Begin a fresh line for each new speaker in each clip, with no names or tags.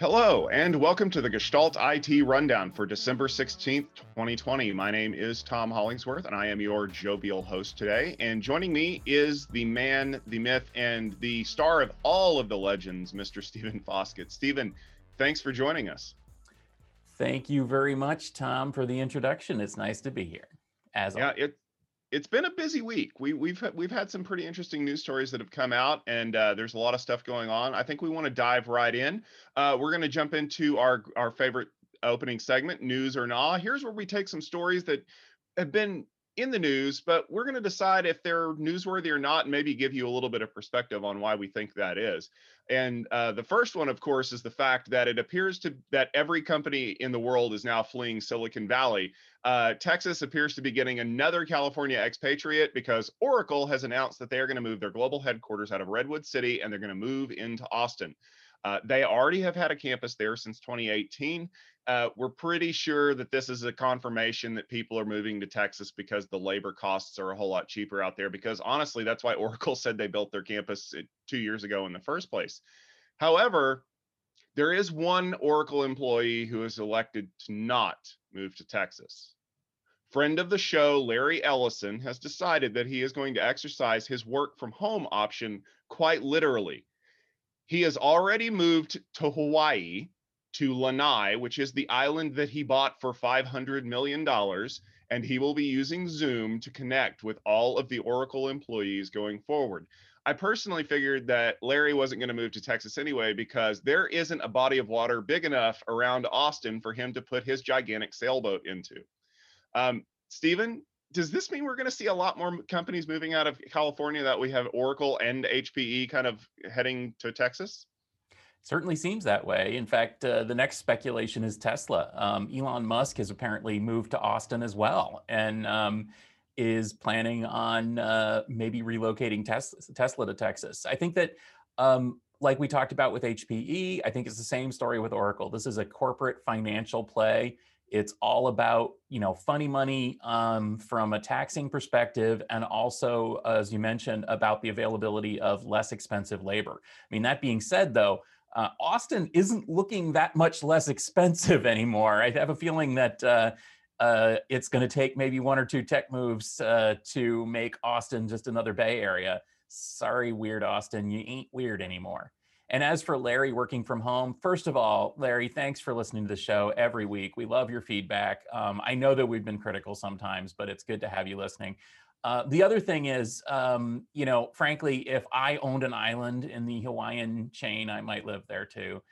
Hello, and welcome to the Gestalt IT Rundown for December 16th, 2020. My name is Tom Hollingsworth, and I am your jovial host today. And joining me is the man, the myth, and the star of all of the legends, Mr. Stephen Foskett. Stephen, thanks for joining us.
Thank you very much, Tom, for the introduction. It's nice to be here. As
yeah, it, it's been a busy week. We, we've we've had some pretty interesting news stories that have come out, and uh, there's a lot of stuff going on. I think we want to dive right in. Uh, we're going to jump into our our favorite opening segment, news or nah. Here's where we take some stories that have been in the news, but we're going to decide if they're newsworthy or not, and maybe give you a little bit of perspective on why we think that is. And uh, the first one, of course, is the fact that it appears to that every company in the world is now fleeing Silicon Valley. Uh, Texas appears to be getting another California expatriate because Oracle has announced that they are going to move their global headquarters out of Redwood City and they're going to move into Austin. Uh, they already have had a campus there since 2018. Uh, we're pretty sure that this is a confirmation that people are moving to Texas because the labor costs are a whole lot cheaper out there. Because honestly, that's why Oracle said they built their campus uh, two years ago in the first place. However, there is one Oracle employee who has elected to not move to Texas. Friend of the show, Larry Ellison, has decided that he is going to exercise his work from home option quite literally. He has already moved to Hawaii, to Lanai, which is the island that he bought for $500 million. And he will be using Zoom to connect with all of the Oracle employees going forward. I personally figured that Larry wasn't going to move to Texas anyway because there isn't a body of water big enough around Austin for him to put his gigantic sailboat into. Um, Stephen, does this mean we're going to see a lot more companies moving out of California that we have Oracle and HPE kind of heading to Texas?
Certainly seems that way. In fact, uh, the next speculation is Tesla. Um, Elon Musk has apparently moved to Austin as well and um, is planning on uh, maybe relocating Tesla, Tesla, to Texas. I think that, um, like we talked about with HPE, I think it's the same story with Oracle. This is a corporate financial play it's all about you know funny money um, from a taxing perspective, and also, as you mentioned, about the availability of less expensive labor. I mean, that being said, though, uh, Austin isn't looking that much less expensive anymore. I have a feeling that. Uh, uh, it's going to take maybe one or two tech moves uh, to make Austin just another Bay Area. Sorry, weird Austin, you ain't weird anymore. And as for Larry working from home, first of all, Larry, thanks for listening to the show every week. We love your feedback. Um, I know that we've been critical sometimes, but it's good to have you listening. Uh, the other thing is, um, you know, frankly, if I owned an island in the Hawaiian chain, I might live there too.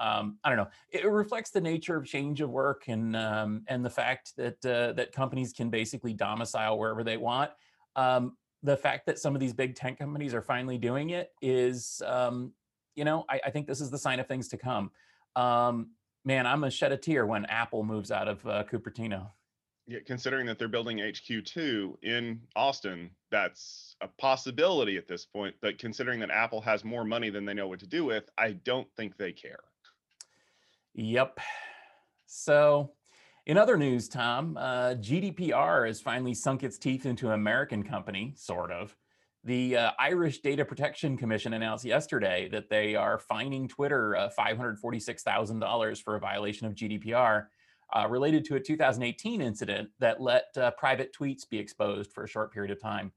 Um, I don't know. It reflects the nature of change of work and um, and the fact that uh, that companies can basically domicile wherever they want. Um, the fact that some of these big tech companies are finally doing it is um, you know, I, I, think this is the sign of things to come. Um, man, I'm gonna shed a tear when Apple moves out of uh, Cupertino.
Yeah, considering that they're building HQ2 in Austin, that's a possibility at this point. But considering that Apple has more money than they know what to do with, I don't think they care.
Yep. So, in other news, Tom, uh, GDPR has finally sunk its teeth into an American company, sort of. The uh, Irish Data Protection Commission announced yesterday that they are fining Twitter uh, $546,000 for a violation of GDPR uh, related to a 2018 incident that let uh, private tweets be exposed for a short period of time.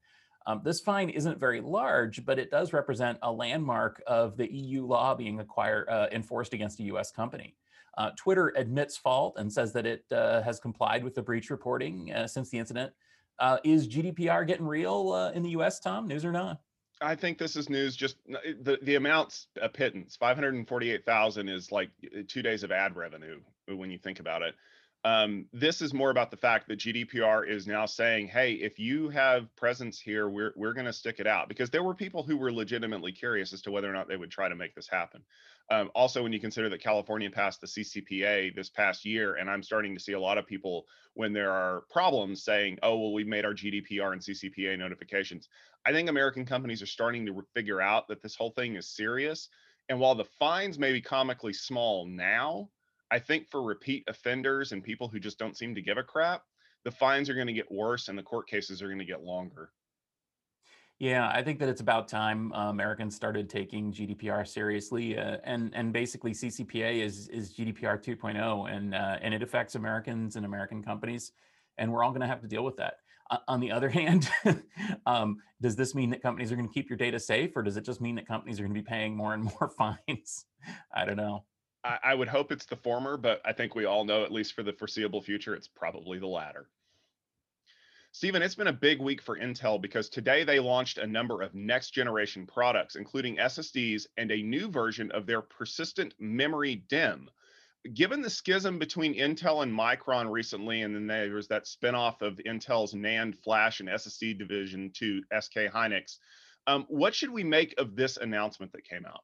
Um, this fine isn't very large, but it does represent a landmark of the EU law being uh, enforced against a US company. Uh, Twitter admits fault and says that it has complied with the breach reporting since the incident uh, is GDPR getting real uh, in the U.S., Tom? News or not?
I think this is news. Just the the amounts a pittance. Five hundred and forty eight thousand is like uh, two days of ad revenue when you think about it. Um, this is more about the fact that GDPR is now saying, hey, if you have presence here, we're we're going to stick it out because there were people who were legitimately curious as to whether or not they would try to make this happen. Um, also, when you consider that California passed the CCPA this past year, and I'm starting to see a lot of people when there are problems saying, oh, well, we made our GDPR and CCPA notifications. I think American companies are starting to figure out that this whole thing is serious. And while the fines may be comically small now, I think for repeat offenders and people who just don't seem to give a crap, the fines are going to get worse and the court cases are going to get longer.
Yeah, I think that it's about time uh, Americans started taking GDPR seriously, uh, and and basically CCPA is is GDPR 2.0, and uh, and it affects Americans and American companies, and we're all going to have to deal with that. On the other hand, um, does this mean that companies are going to keep your data safe, or does it just mean that companies are going to be paying more and more fines? I don't know.
I, I would hope it's the former, but I think we all know, at least for the foreseeable future, it's probably the latter. Stephen, it's been a big week for Intel because today they launched a number of next generation products, including SSDs and a new version of their persistent memory DIMM. Given the schism between Intel and Micron recently, and then there was that spinoff of Intel's NAND flash and SSD division to SK Hynix, um, what should we make of this announcement that came out?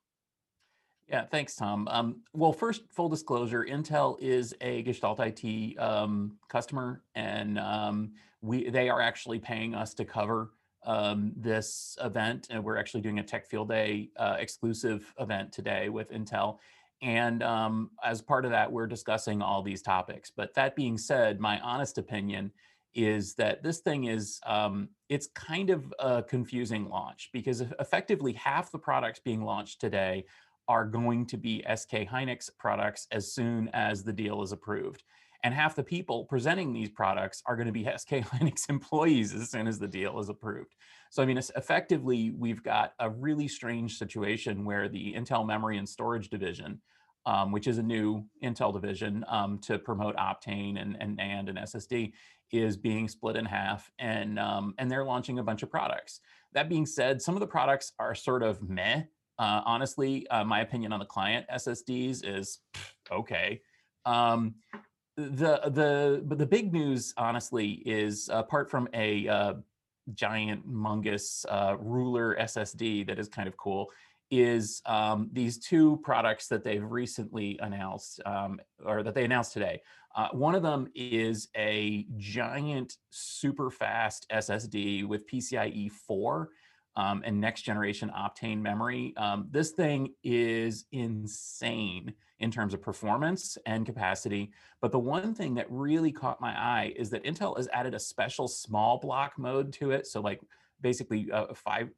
Yeah, thanks, Tom. Um, well, first, full disclosure, Intel is a Gestalt IT um, customer, and um, we they are actually paying us to cover um, this event, and we're actually doing a Tech Field Day uh, exclusive event today with Intel. And um, as part of that, we're discussing all these topics. But that being said, my honest opinion is that this thing is um, it's kind of a confusing launch because effectively half the products being launched today are going to be SK Hynix products as soon as the deal is approved. And half the people presenting these products are going to be SK Hynix employees as soon as the deal is approved. So, I mean, effectively, we've got a really strange situation where the Intel Memory and Storage Division, um, which is a new Intel division um, to promote Optane and, and NAND and SSD, is being split in half, and um, and they're launching a bunch of products. That being said, some of the products are sort of meh. Uh, honestly, uh, my opinion on the client SSDs is okay. Um, the the but the big news honestly is apart from a uh, giant mungus uh, ruler ssd that is kind of cool is um, these two products that they've recently announced um, or that they announced today uh, one of them is a giant super fast ssd with pcie 4 um, and next generation Optane memory. Um, this thing is insane in terms of performance and capacity. But the one thing that really caught my eye is that Intel has added a special small block mode to it. So like basically uh, five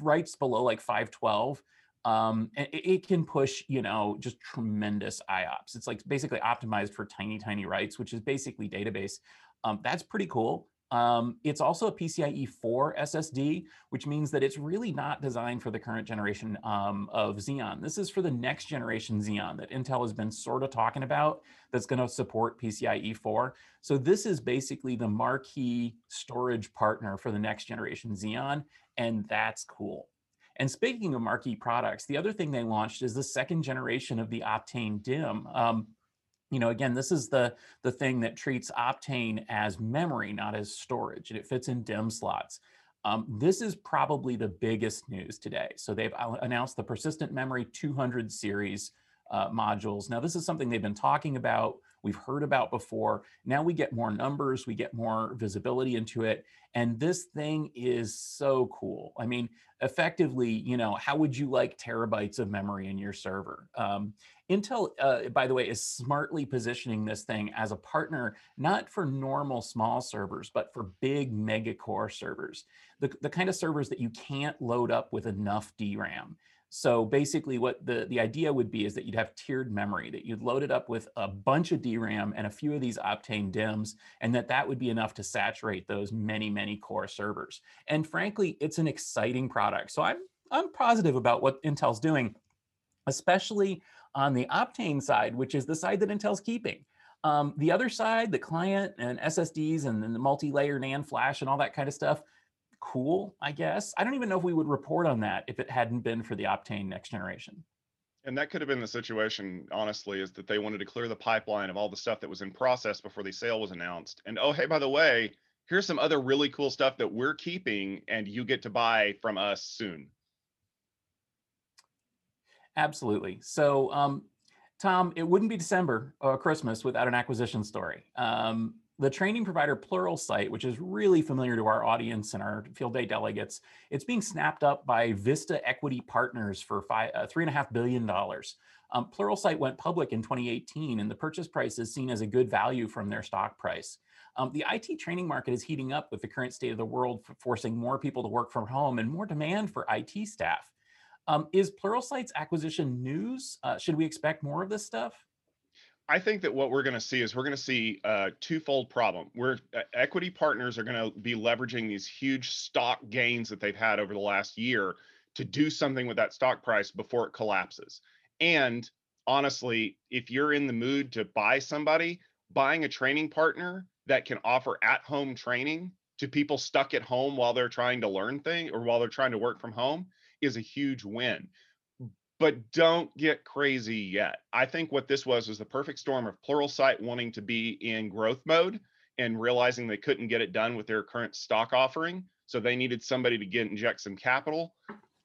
writes below like 512. Um, and it, can push, you know, just tremendous IOPS. It's like basically optimized for tiny, tiny writes, which is basically database. Um, that's pretty cool. Um, it's also a PCIe 4 SSD, which means that it's really not designed for the current generation um, of Xeon. This is for the next generation Xeon that Intel has been sort of talking about that's going to support PCIe 4. So this is basically the marquee storage partner for the next generation Xeon, and that's cool. And speaking of marquee products, the other thing they launched is the second generation of the Optane DIMM. Um, you know, again, this is the, the thing that treats Optane as memory, not as storage, and it fits in DIMM slots. Um, this is probably the biggest news today. So they've announced the Persistent Memory 200 series uh, modules. Now, this is something they've been talking about, we've heard about before. Now we get more numbers, we get more visibility into it. And this thing is so cool. I mean, effectively, you know, how would you like terabytes of memory in your server? Um, Intel, uh, by the way, is smartly positioning this thing as a partner, not for normal small servers, but for big mega core servers, the, the kind of servers that you can't load up with enough DRAM. So basically what the, the idea would be is that you'd have tiered memory, that you'd load it up with a bunch of DRAM and a few of these Optane DIMMs, and that that would be enough to saturate those many, many core servers. And frankly, it's an exciting product. So I'm, I'm positive about what Intel's doing, especially on the Optane side, which is the side that Intel's keeping. Um, the other side, the client and SSDs and, and the multi-layer NAND flash and all that kind of stuff, cool, I guess. I don't even know if we would report on that if it hadn't been for the Optane next generation.
And that could have been the situation, honestly, is that they wanted to clear the pipeline of all the stuff that was in process before the sale was announced. And oh, hey, by the way, here's some other really cool stuff that we're keeping and you get to buy from us soon.
Absolutely. So, um, Tom, it wouldn't be December or Christmas without an acquisition story. Um, the training provider Pluralsight, which is really familiar to our audience and our field day delegates, it's being snapped up by Vista Equity Partners for five, uh, $3.5 billion. Um, Pluralsight went public in 2018, and the purchase price is seen as a good value from their stock price. Um, the IT training market is heating up with the current state of the world, forcing more people to work from home and more demand for IT staff. Um, is Pluralsight's acquisition news? Uh, should we expect more of this stuff?
I think that what we're going to see is we're going to see a twofold problem. Where uh, equity partners are going to be leveraging these huge stock gains that they've had over the last year to do something with that stock price before it collapses. And honestly, if you're in the mood to buy somebody, buying a training partner that can offer at-home training to people stuck at home while they're trying to learn things or while they're trying to work from home is a huge win but don't get crazy yet. I think what this was was the perfect storm of Pluralsight wanting to be in growth mode and realizing they couldn't get it done with their current stock offering. So they needed somebody to get inject some capital.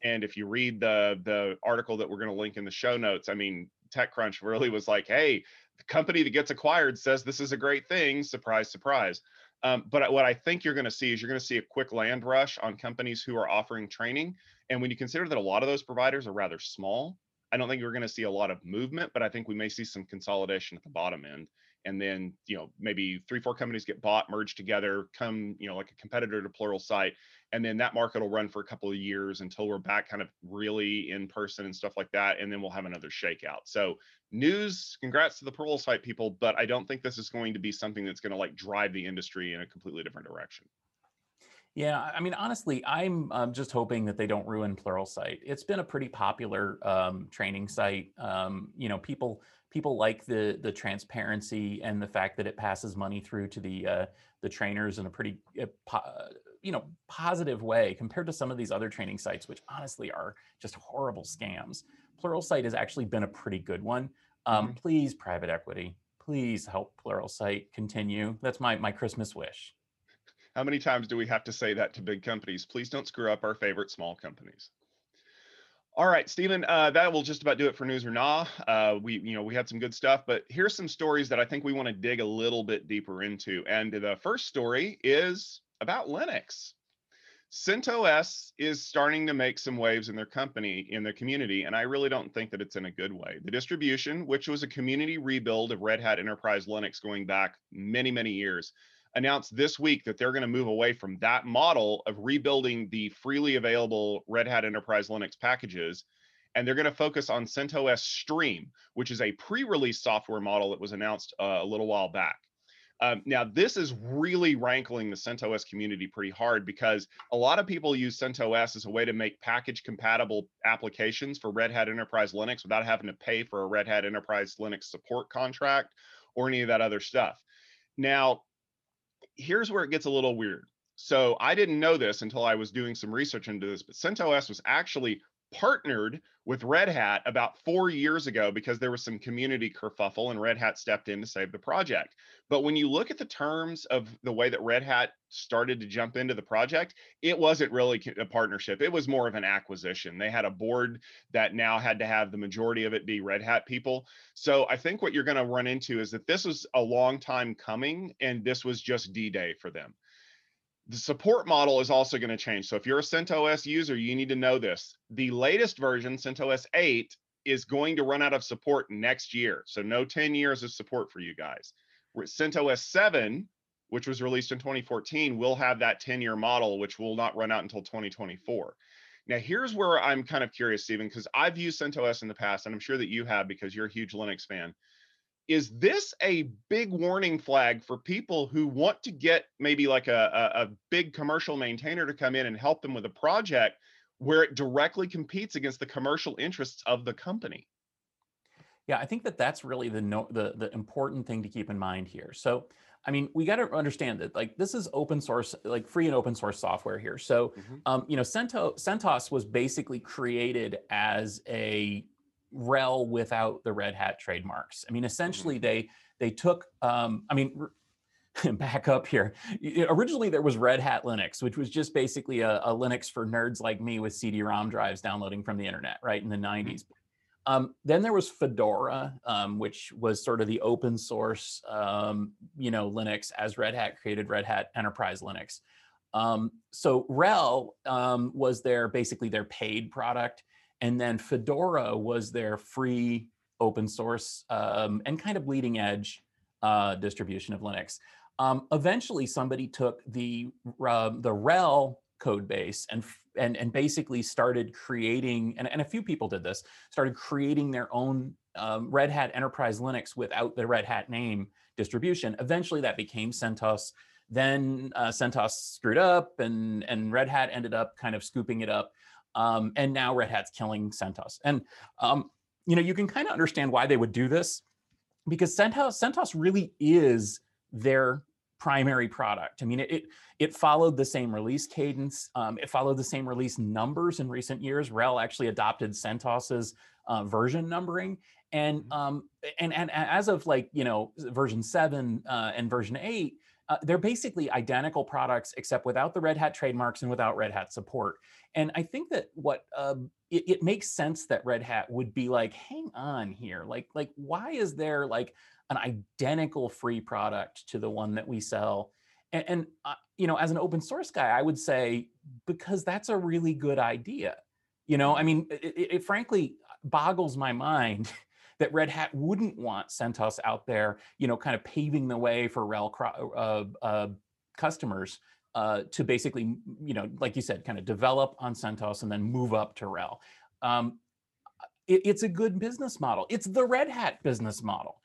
And if you read the the article that we're going to link in the show notes, I mean, TechCrunch really was like, hey, the company that gets acquired says this is a great thing. Surprise, surprise. Um, but what I think you're going to see is you're going to see a quick land rush on companies who are offering training and when you consider that a lot of those providers are rather small, I don't think we're going to see a lot of movement, but I think we may see some consolidation at the bottom end. And then, you know, maybe three, four companies get bought, merged together, come, you know, like a competitor to Pluralsight And then that market will run for a couple of years until we're back kind of really in person and stuff like that. And then we'll have another shakeout. So news, congrats to the Pluralsight people, but I don't think this is going to be something that's going to like drive the industry in a completely different direction.
Yeah, I mean, honestly, I'm um, just hoping that they don't ruin Pluralsight. It's been a pretty popular um, training site. Um, you know, people people like the the transparency and the fact that it passes money through to the uh, the trainers in a pretty uh, po- you know positive way compared to some of these other training sites, which honestly are just horrible scams. Pluralsight has actually been a pretty good one. Um, mm-hmm. Please, private equity, please help Pluralsight continue. That's my my Christmas wish.
How many times do we have to say that to big companies? Please don't screw up our favorite small companies. All right, Stephen, uh, that will just about do it for news or nah. Uh, we, you know, we had some good stuff, but here's some stories that I think we want to dig a little bit deeper into. And the first story is about Linux. CentOS is starting to make some waves in their company, in their community, and I really don't think that it's in a good way. The distribution, which was a community rebuild of Red Hat Enterprise Linux going back many, many years, announced this week that they're going to move away from that model of rebuilding the freely available Red Hat Enterprise Linux packages. And they're going to focus on CentOS Stream, which is a pre release software model that was announced uh, a little while back. Um, now, this is really rankling the CentOS community pretty hard because a lot of people use CentOS as a way to make package compatible applications for Red Hat Enterprise Linux without having to pay for a Red Hat Enterprise Linux support contract or any of that other stuff. Now, here's where it gets a little weird. So I didn't know this until I was doing some research into this, but CentOS was actually partnered with Red Hat about four years ago because there was some community kerfuffle and Red Hat stepped in to save the project. But when you look at the terms of the way that Red Hat started to jump into the project, it wasn't really a partnership. It was more of an acquisition. They had a board that now had to have the majority of it be Red Hat people. So I think what you're going to run into is that this was a long time coming and this was just D Day for them the support model is also going to change. So if you're a CentOS user, you need to know this. The latest version, CentOS 8, is going to run out of support next year. So no 10 years of support for you guys. CentOS 7, which was released in 2014, will have that 10-year model, which will not run out until 2024. Now, here's where I'm kind of curious, Stephen, because I've used CentOS in the past, and I'm sure that you have because you're a huge Linux fan is this a big warning flag for people who want to get maybe like a, a, a, big commercial maintainer to come in and help them with a project where it directly competes against the commercial interests of the company?
Yeah, I think that that's really the no, the the important thing to keep in mind here. So, I mean, we got to understand that like this is open source, like free and open source software here. So, mm-hmm. um, you know, CentOS, CentOS was basically created as a RHEL without the Red Hat trademarks. I mean, essentially, mm-hmm. they they took. Um, I mean, back up here. Originally, there was Red Hat Linux, which was just basically a, a, Linux for nerds like me with CD-ROM drives downloading from the internet, right in the '90s. Mm-hmm. Um, then there was Fedora, um, which was sort of the open source, um, you know, Linux as Red Hat created Red Hat Enterprise Linux. Um, so RHEL um, was their basically their paid product and then Fedora was their free open source um, and kind of bleeding edge uh, distribution of Linux. Um, eventually, somebody took the uh, the RHEL code base and and and basically started creating and, and a few people did this started creating their own um, red hat enterprise linux without the red hat name distribution. Eventually that became centos. Then uh, centos screwed up and and red hat ended up kind of scooping it up um, and now red hat's killing centos and um, you know you can kind of understand why they would do this because centos centos really is their primary product. I mean, it, it, it followed the same release cadence. Um, it followed the same release numbers in recent years. RHEL actually adopted CentOS's uh, version numbering. And, mm-hmm. um, and, and as of like, you know, version seven uh, and version eight, uh, they're basically identical products except without the Red Hat trademarks and without Red Hat support. And I think that what um, it, it makes sense that Red Hat would be like, hang on here, like like why is there like an identical free product to the one that we sell. And, and uh, you know, as an open source guy, I would say because that's a really good idea. You know, I mean, it, it, frankly boggles my mind that Red Hat wouldn't want CentOS out there, you know, kind of paving the way for RHEL uh, uh, customers uh, to basically, you know, like you said, kind of develop on CentOS and then move up to RHEL. Um, it, it's a good business model. It's the Red Hat business model.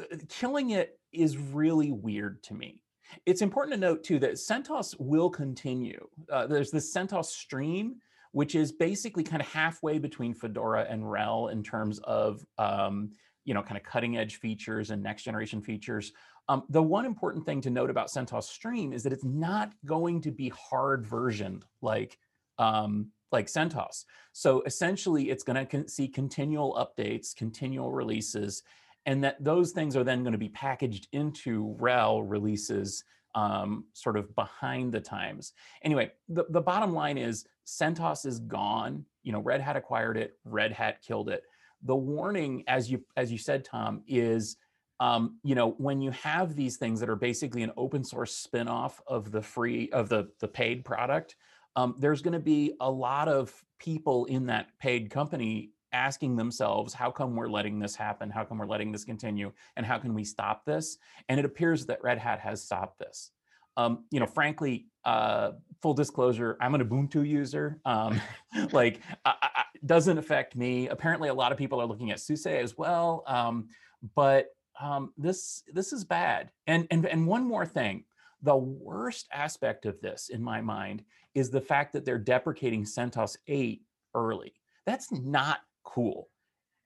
Uh, killing it is really weird to me. It's important to note too that CentOS will continue. Uh, there's this CentOS stream, which is basically kind of halfway between Fedora and RHEL in terms of um, you know kind of cutting edge features and next generation features. Um, the one important thing to note about CentOS Stream is that it's not going to be hard versioned like um, like CentOS. So essentially, it's going to con see continual updates, continual releases, and that those things are then going to be packaged into RHEL releases um, sort of behind the times. Anyway, the, the bottom line is CentOS is gone. You know, Red Hat acquired it, Red Hat killed it. The warning, as you as you said, Tom, is um, you know when you have these things that are basically an open source spinoff of the free of the the paid product, um, there's going to be a lot of people in that paid company asking themselves, how come we're letting this happen? How come we're letting this continue? And how can we stop this? And it appears that Red Hat has stopped this. Um, you know, frankly, uh, full disclosure, I'm an Ubuntu user. Um, like, I, I, doesn't affect me. Apparently, a lot of people are looking at SUSE as well. Um, but um, this this is bad. And and and one more thing, the worst aspect of this, in my mind, is the fact that they're deprecating CentOS 8 early. That's not cool.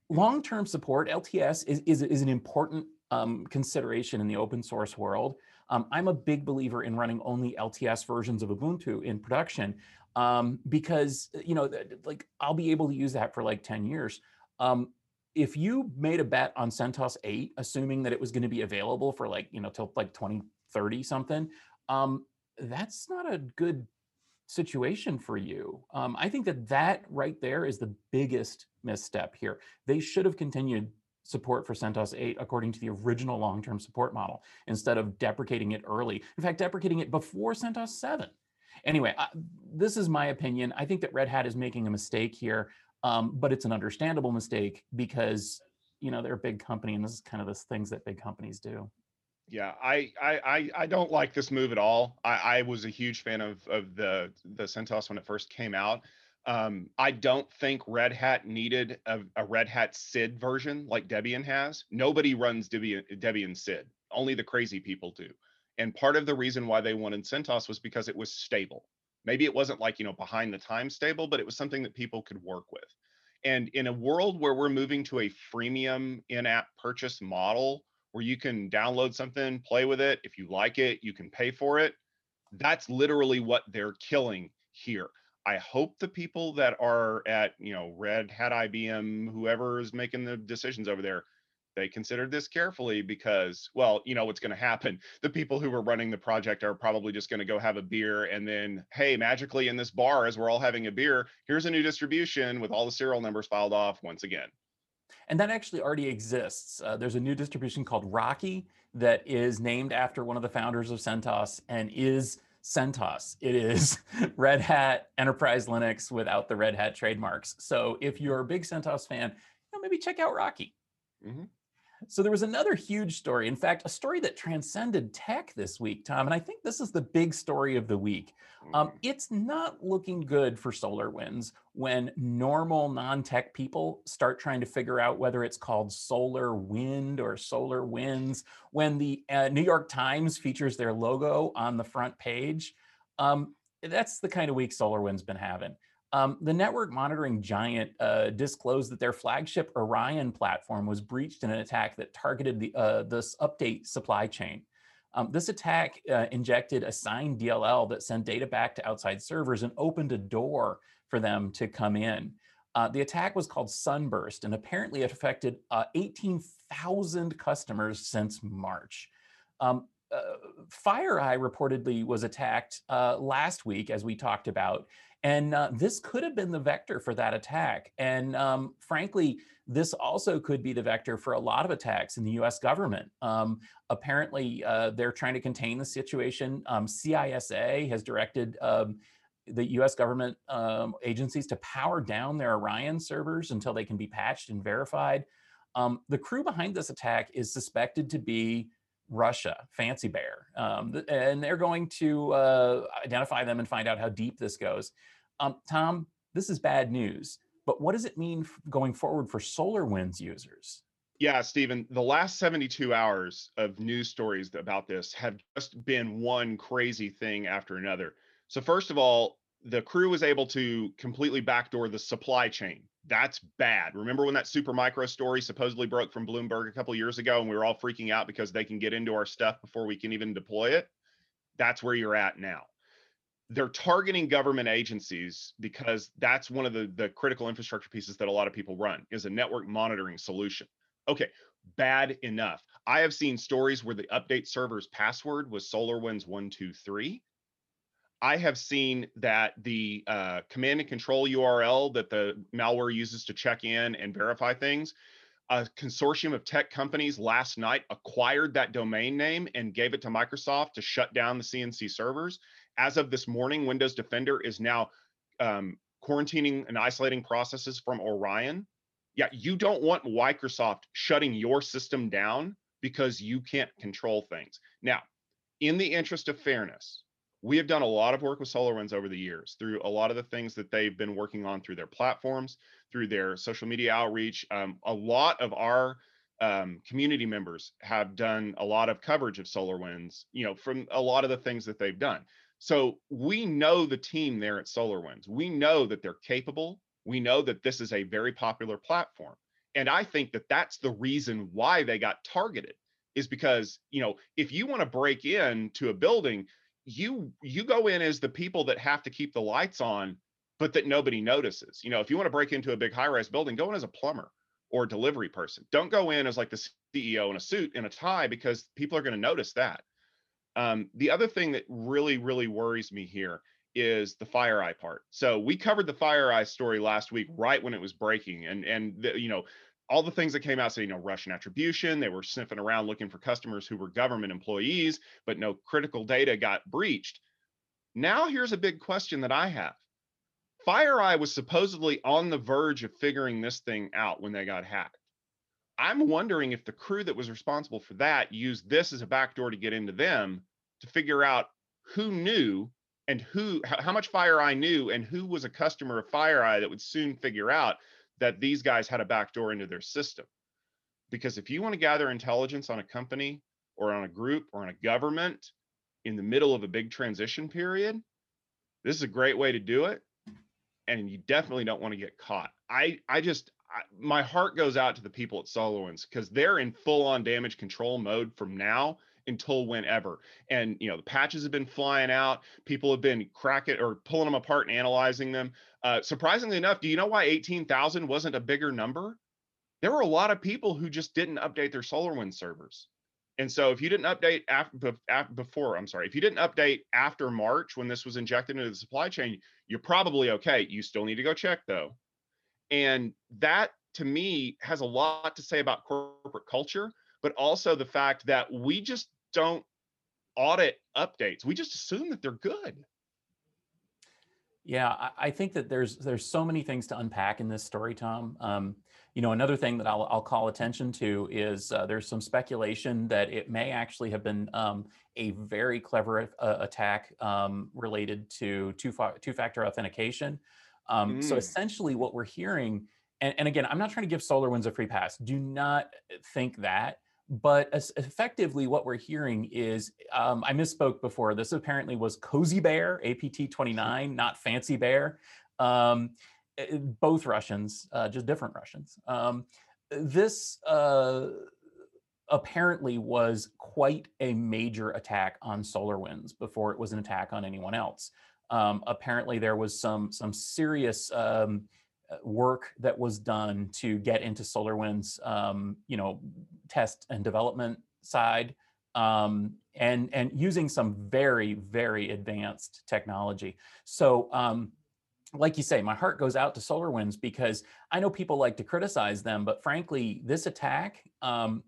Long-term support, LTS, is, is, is an important um, consideration in the open source world. Um, I'm a big believer in running only LTS versions of Ubuntu in production um, because, you know, like I'll be able to use that for like 10 years. Um, if you made a bet on CentOS 8, assuming that it was going to be available for like, you know, till like 2030 something, um, that's not a good situation for you. Um, I think that that right there is the biggest misstep here. They should have continued support for CentOS 8 according to the original long-term support model instead of deprecating it early. In fact, deprecating it before CentOS 7. Anyway, I, this is my opinion. I think that Red Hat is making a mistake here, um, but it's an understandable mistake because you know they're a big company and this is kind of the things that big companies do.
Yeah, I, I I don't like this move at all. I, I was a huge fan of of the the CentOS when it first came out. Um, I don't think Red Hat needed a, a, Red Hat SID version like Debian has. Nobody runs Debian, Debian SID. Only the crazy people do. And part of the reason why they wanted CentOS was because it was stable. Maybe it wasn't like you know behind the time stable, but it was something that people could work with. And in a world where we're moving to a freemium in-app purchase model where you can download something, play with it. If you like it, you can pay for it. That's literally what they're killing here. I hope the people that are at, you know, Red Hat, IBM, whoever is making the decisions over there, they considered this carefully because, well, you know what's going to happen. The people who were running the project are probably just going to go have a beer and then, hey, magically in this bar, as we're all having a beer, here's a new distribution with all the serial numbers filed off once again.
And that actually already exists. Uh, there's a new distribution called Rocky that is named after one of the founders of CentOS and is CentOS. It is Red Hat Enterprise Linux without the Red Hat trademarks. So if you're a big CentOS fan, you know, maybe check out Rocky. Mm -hmm. So there was another huge story. In fact, a story that transcended tech this week, Tom. And I think this is the big story of the week. Um,
Mm.
it's not looking good for SolarWinds when normal non-tech people start trying to figure out whether it's called solar wind or solar winds. When the uh, New York Times features their logo on the front page, um, that's the kind of week SolarWinds has been having. Um, the network monitoring giant uh, disclosed that their flagship Orion platform was breached in an attack that targeted the uh, this update supply chain. Um, this attack uh, injected a signed DLL that sent data back to outside servers and opened a door for them to come in. Uh, the attack was called Sunburst, and apparently it affected uh, 18,000 customers since March. Um, uh, FireEye reportedly was attacked uh, last week, as we talked about, and uh, this could have been the vector for that attack. And um, frankly, this also could be the vector for a lot of attacks in the US government. Um, apparently, uh, they're trying to contain the situation. Um, CISA has directed um, the US government um, agencies to power down their Orion servers until they can be patched and verified. Um, the crew behind this attack is suspected to be Russia, Fancy Bear, um, and they're going to uh, identify them and find out how deep this goes. Um, Tom, this is bad news, but what does it mean going forward for SolarWinds users?
Yeah, Stephen, the last 72 hours of news stories about this have just been one crazy thing after another. So, first of all, the crew was able to completely backdoor the supply chain. That's bad. Remember when that Supermicro story supposedly broke from Bloomberg a couple years ago and we were all freaking out because they can get into our stuff before we can even deploy it? That's where you're at now. They're targeting government agencies because that's one of the, the critical infrastructure pieces that a lot of people run is a network monitoring solution. Okay, bad enough. I have seen stories where the update server's password was SolarWinds123. I have seen that the uh, command and control URL that the malware uses to check in and verify things, a consortium of tech companies last night acquired that domain name and gave it to Microsoft to shut down the CNC servers. As of this morning, Windows Defender is now um, quarantining and isolating processes from Orion. Yeah, you don't want Microsoft shutting your system down because you can't control things. Now, in the interest of fairness, we have done a lot of work with SolarWinds over the years through a lot of the things that they've been working on through their platforms, through their social media outreach. Um, a lot of our um, community members have done a lot of coverage of SolarWinds, you know, from a lot of the things that they've done. So we know the team there at SolarWinds. We know that they're capable. We know that this is a very popular platform. And I think that that's the reason why they got targeted is because, you know, if you want to break in to a building, you you go in as the people that have to keep the lights on but that nobody notices you know if you want to break into a big high rise building go in as a plumber or a delivery person don't go in as like the ceo in a suit and a tie because people are going to notice that um, the other thing that really really worries me here is the FireEye part so we covered the FireEye story last week right when it was breaking and and the, you know all the things that came out say, you know, Russian attribution. They were sniffing around looking for customers who were government employees, but no critical data got breached. Now, here's a big question that I have. FireEye was supposedly on the verge of figuring this thing out when they got hacked. I'm wondering if the crew that was responsible for that used this as a backdoor to get into them to figure out who knew and who, how much FireEye knew and who was a customer of FireEye that would soon figure out that these guys had a backdoor into their system. Because if you want to gather intelligence on a company or on a group or on a government in the middle of a big transition period, this is a great way to do it. And you definitely don't want to get caught. I, I just, I, my heart goes out to the people at SolarWinds because they're in full on damage control mode from now until whenever. And you know, the patches have been flying out. People have been cracking or pulling them apart and analyzing them. Uh, surprisingly enough, do you know why 18,000 wasn't a bigger number? There were a lot of people who just didn't update their SolarWinds servers. And so if you didn't update after, before, I'm sorry, if you didn't update after March when this was injected into the supply chain, you're probably okay. You still need to go check though. And that to me has a lot to say about corporate culture, but also the fact that we just don't audit updates. We just assume that they're good.
Yeah, I, think that there's there's so many things to unpack in this story, Tom. Um, you know, another thing that I'll, I'll call attention to is uh, there's some speculation that it may actually have been um, a very clever uh, attack um, related to two two factor authentication. Um, mm. So essentially, what we're hearing, and, and again, I'm not trying to give SolarWinds a free pass. Do not think that but effectively what we're hearing is um, i misspoke before this apparently was cozy bear apt 29 not fancy bear um, eh, both russians uh, just different russians um, this uh, apparently was quite a major attack on solarwinds before it was an attack on anyone else um, apparently there was some some serious um, uh, work that was done to get into SolarWinds, um, you know, test and development side, um, and and using some very very advanced technology. So. Um, like you say, my heart goes out to SolarWinds because I know people like to criticize them, but frankly, this attack, um,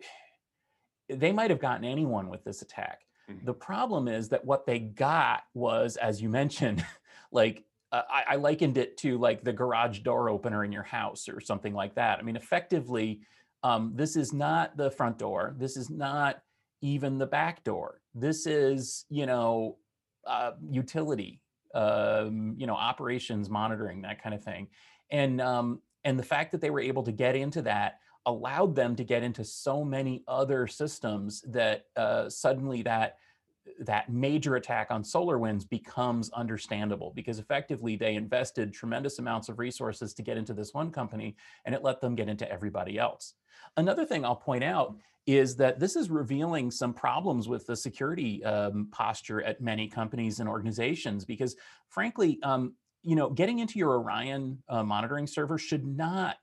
they might have gotten anyone with this attack. Mm-hmm. The problem is that what they got was, as you mentioned, like uh, I, I, likened it to like the garage door opener in your house or something like that. I mean, effectively, um, this is not the front door. This is not even the back door. This is, you know, uh, utility, um, you know, operations monitoring, that kind of thing. And um, and the fact that they were able to get into that allowed them to get into so many other systems that uh, suddenly that that major attack on SolarWinds becomes understandable because effectively they invested tremendous amounts of resources to get into this one company and it let them get into everybody else. Another thing I'll point out is that this is revealing some problems with the security um, posture at many companies and organizations because frankly, um, you know, getting into your Orion uh, monitoring server should not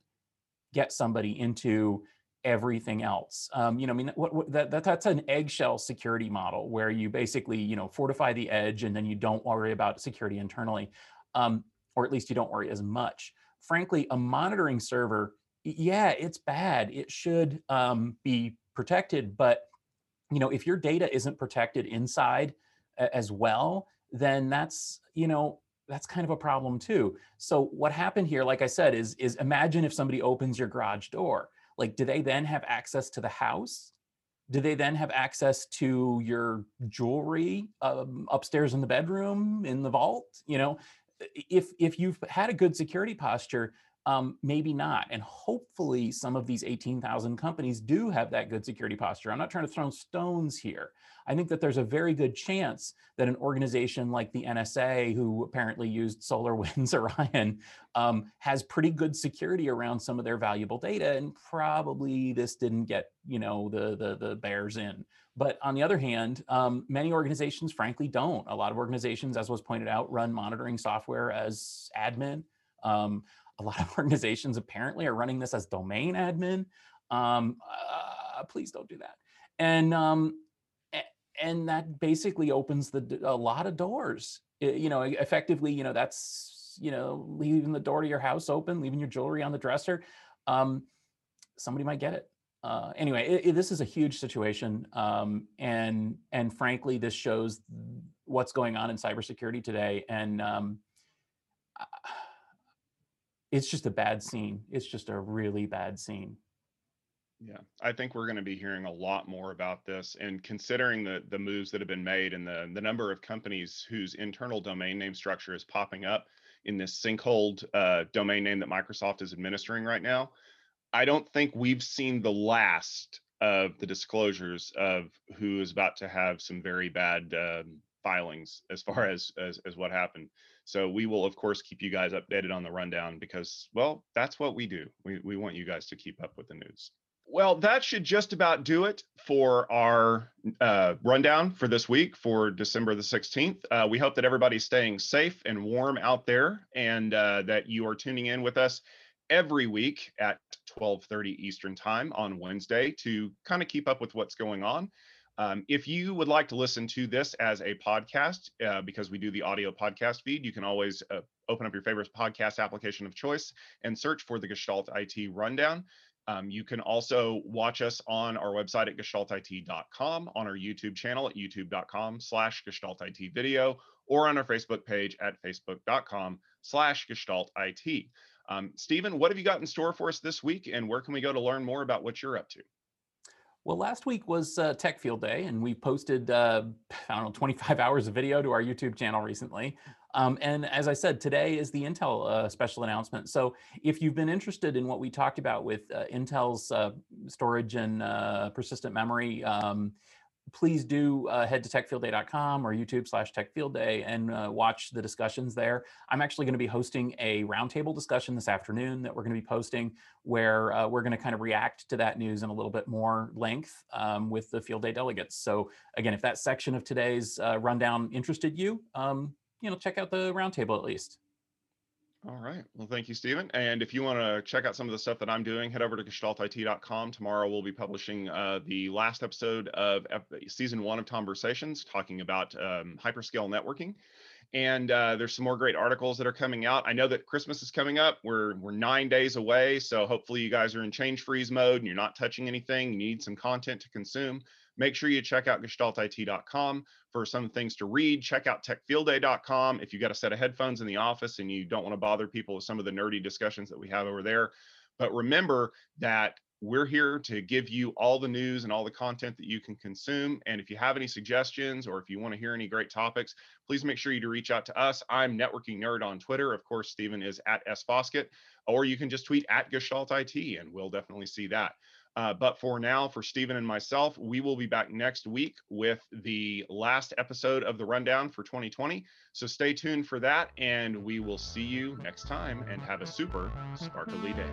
get somebody into everything else. Um, you know, I mean, what, what, that, that, that's an eggshell security model where you basically, you know, fortify the edge and then you don't worry about security internally, um, or at least you don't worry as much. Frankly, a monitoring server, yeah, it's bad. It should um, be protected, but you know, if your data isn't protected inside as well, then that's you know that's kind of a problem too. So what happened here, like I said, is is imagine if somebody opens your garage door. Like do they then have access to the house? Do they then have access to your jewelry um, upstairs in the bedroom in the vault? You know if if you've had a good security posture um, maybe not. And hopefully, some of these 18,000 companies do have that good security posture. I'm not trying to throw stones here. I think that there's a very good chance that an organization like the NSA, who apparently used SolarWinds Orion, um, has pretty good security around some of their valuable data, and probably this didn't get you know the the, the bears in. But on the other hand, um, many organizations, frankly, don't. A lot of organizations, as was pointed out, run monitoring software as admin. Um, a lot of organizations apparently are running this as domain admin. Um, uh, please don't do that. And um, and that basically opens the a lot of doors. It, you know, effectively, you know, that's you know, leaving the door to your house open, leaving your jewelry on the dresser. Um, somebody might get it. Uh, anyway, it, it, this is a huge situation, um, and and frankly, this shows what's going on in cybersecurity today. And um, it's just a bad scene. It's just a really bad scene.
Yeah, I think we're going to be hearing a lot more about this, and considering the the moves that have been made and the the number of companies whose internal domain name structure is popping up in this sinkhole uh, domain name that Microsoft is administering right now, I don't think we've seen the last of the disclosures of who is about to have some very bad um, filings as far as, as as what happened. So we will, of course, keep you guys updated on the rundown because, well, that's what we do. We, we want you guys to keep up with the news. Well, that should just about do it for our uh, rundown for this week for December the 16th. Uh, we hope that everybody's staying safe and warm out there and uh, that you are tuning in with us every week at 12:30 Eastern Time on Wednesday to kind of keep up with what's going on. Um, if you would like to listen to this as a podcast, uh, because we do the audio podcast feed, you can always uh, open up your favorite podcast application of choice and search for the Gestalt IT Rundown. Um, you can also watch us on our website at gestaltit.com, on our YouTube channel at youtube.com slash gestaltit video, or on our Facebook page at facebook.com slash gestalt IT. Um, Stephen, what have you got in store for us this week, and where can we go to learn more about what you're up to?
Well, last week was uh, Tech Field Day, and we posted, uh, I don't know, 25 hours of video to our YouTube channel recently. Um, and as I said, today is the Intel uh, special announcement. So if you've been interested in what we talked about with uh, Intel's uh, storage and uh, persistent memory, um, please do uh, head to techfieldday.com or YouTube slash techfieldday and uh, watch the discussions there. I'm actually going to be hosting a roundtable discussion this afternoon that we're going to be posting where uh, we're going to kind of react to that news in a little bit more length um, with the field day delegates. So again, if that section of today's uh, rundown interested you, um, you know, check out the roundtable at least.
All right. Well, thank you, Stephen. And if you want to check out some of the stuff that I'm doing, head over to gestaltit.com. Tomorrow we'll be publishing uh, the last episode of season one of Conversations, talking about um, hyperscale networking. And uh, there's some more great articles that are coming out. I know that Christmas is coming up. We're we're nine days away, so hopefully you guys are in change freeze mode and you're not touching anything. You need some content to consume make sure you check out gestaltit.com for some things to read. Check out techfieldday.com if you've got a set of headphones in the office and you don't want to bother people with some of the nerdy discussions that we have over there. But remember that we're here to give you all the news and all the content that you can consume. And if you have any suggestions or if you want to hear any great topics, please make sure you to reach out to us. I'm Networking Nerd on Twitter. Of course, Stephen is at S Foskett, or you can just tweet at Gestalt IT and we'll definitely see that. Uh, but for now, for Stephen and myself, we will be back next week with the last episode of the rundown for 2020. So stay tuned for that, and we will see you next time and have a super sparkly day.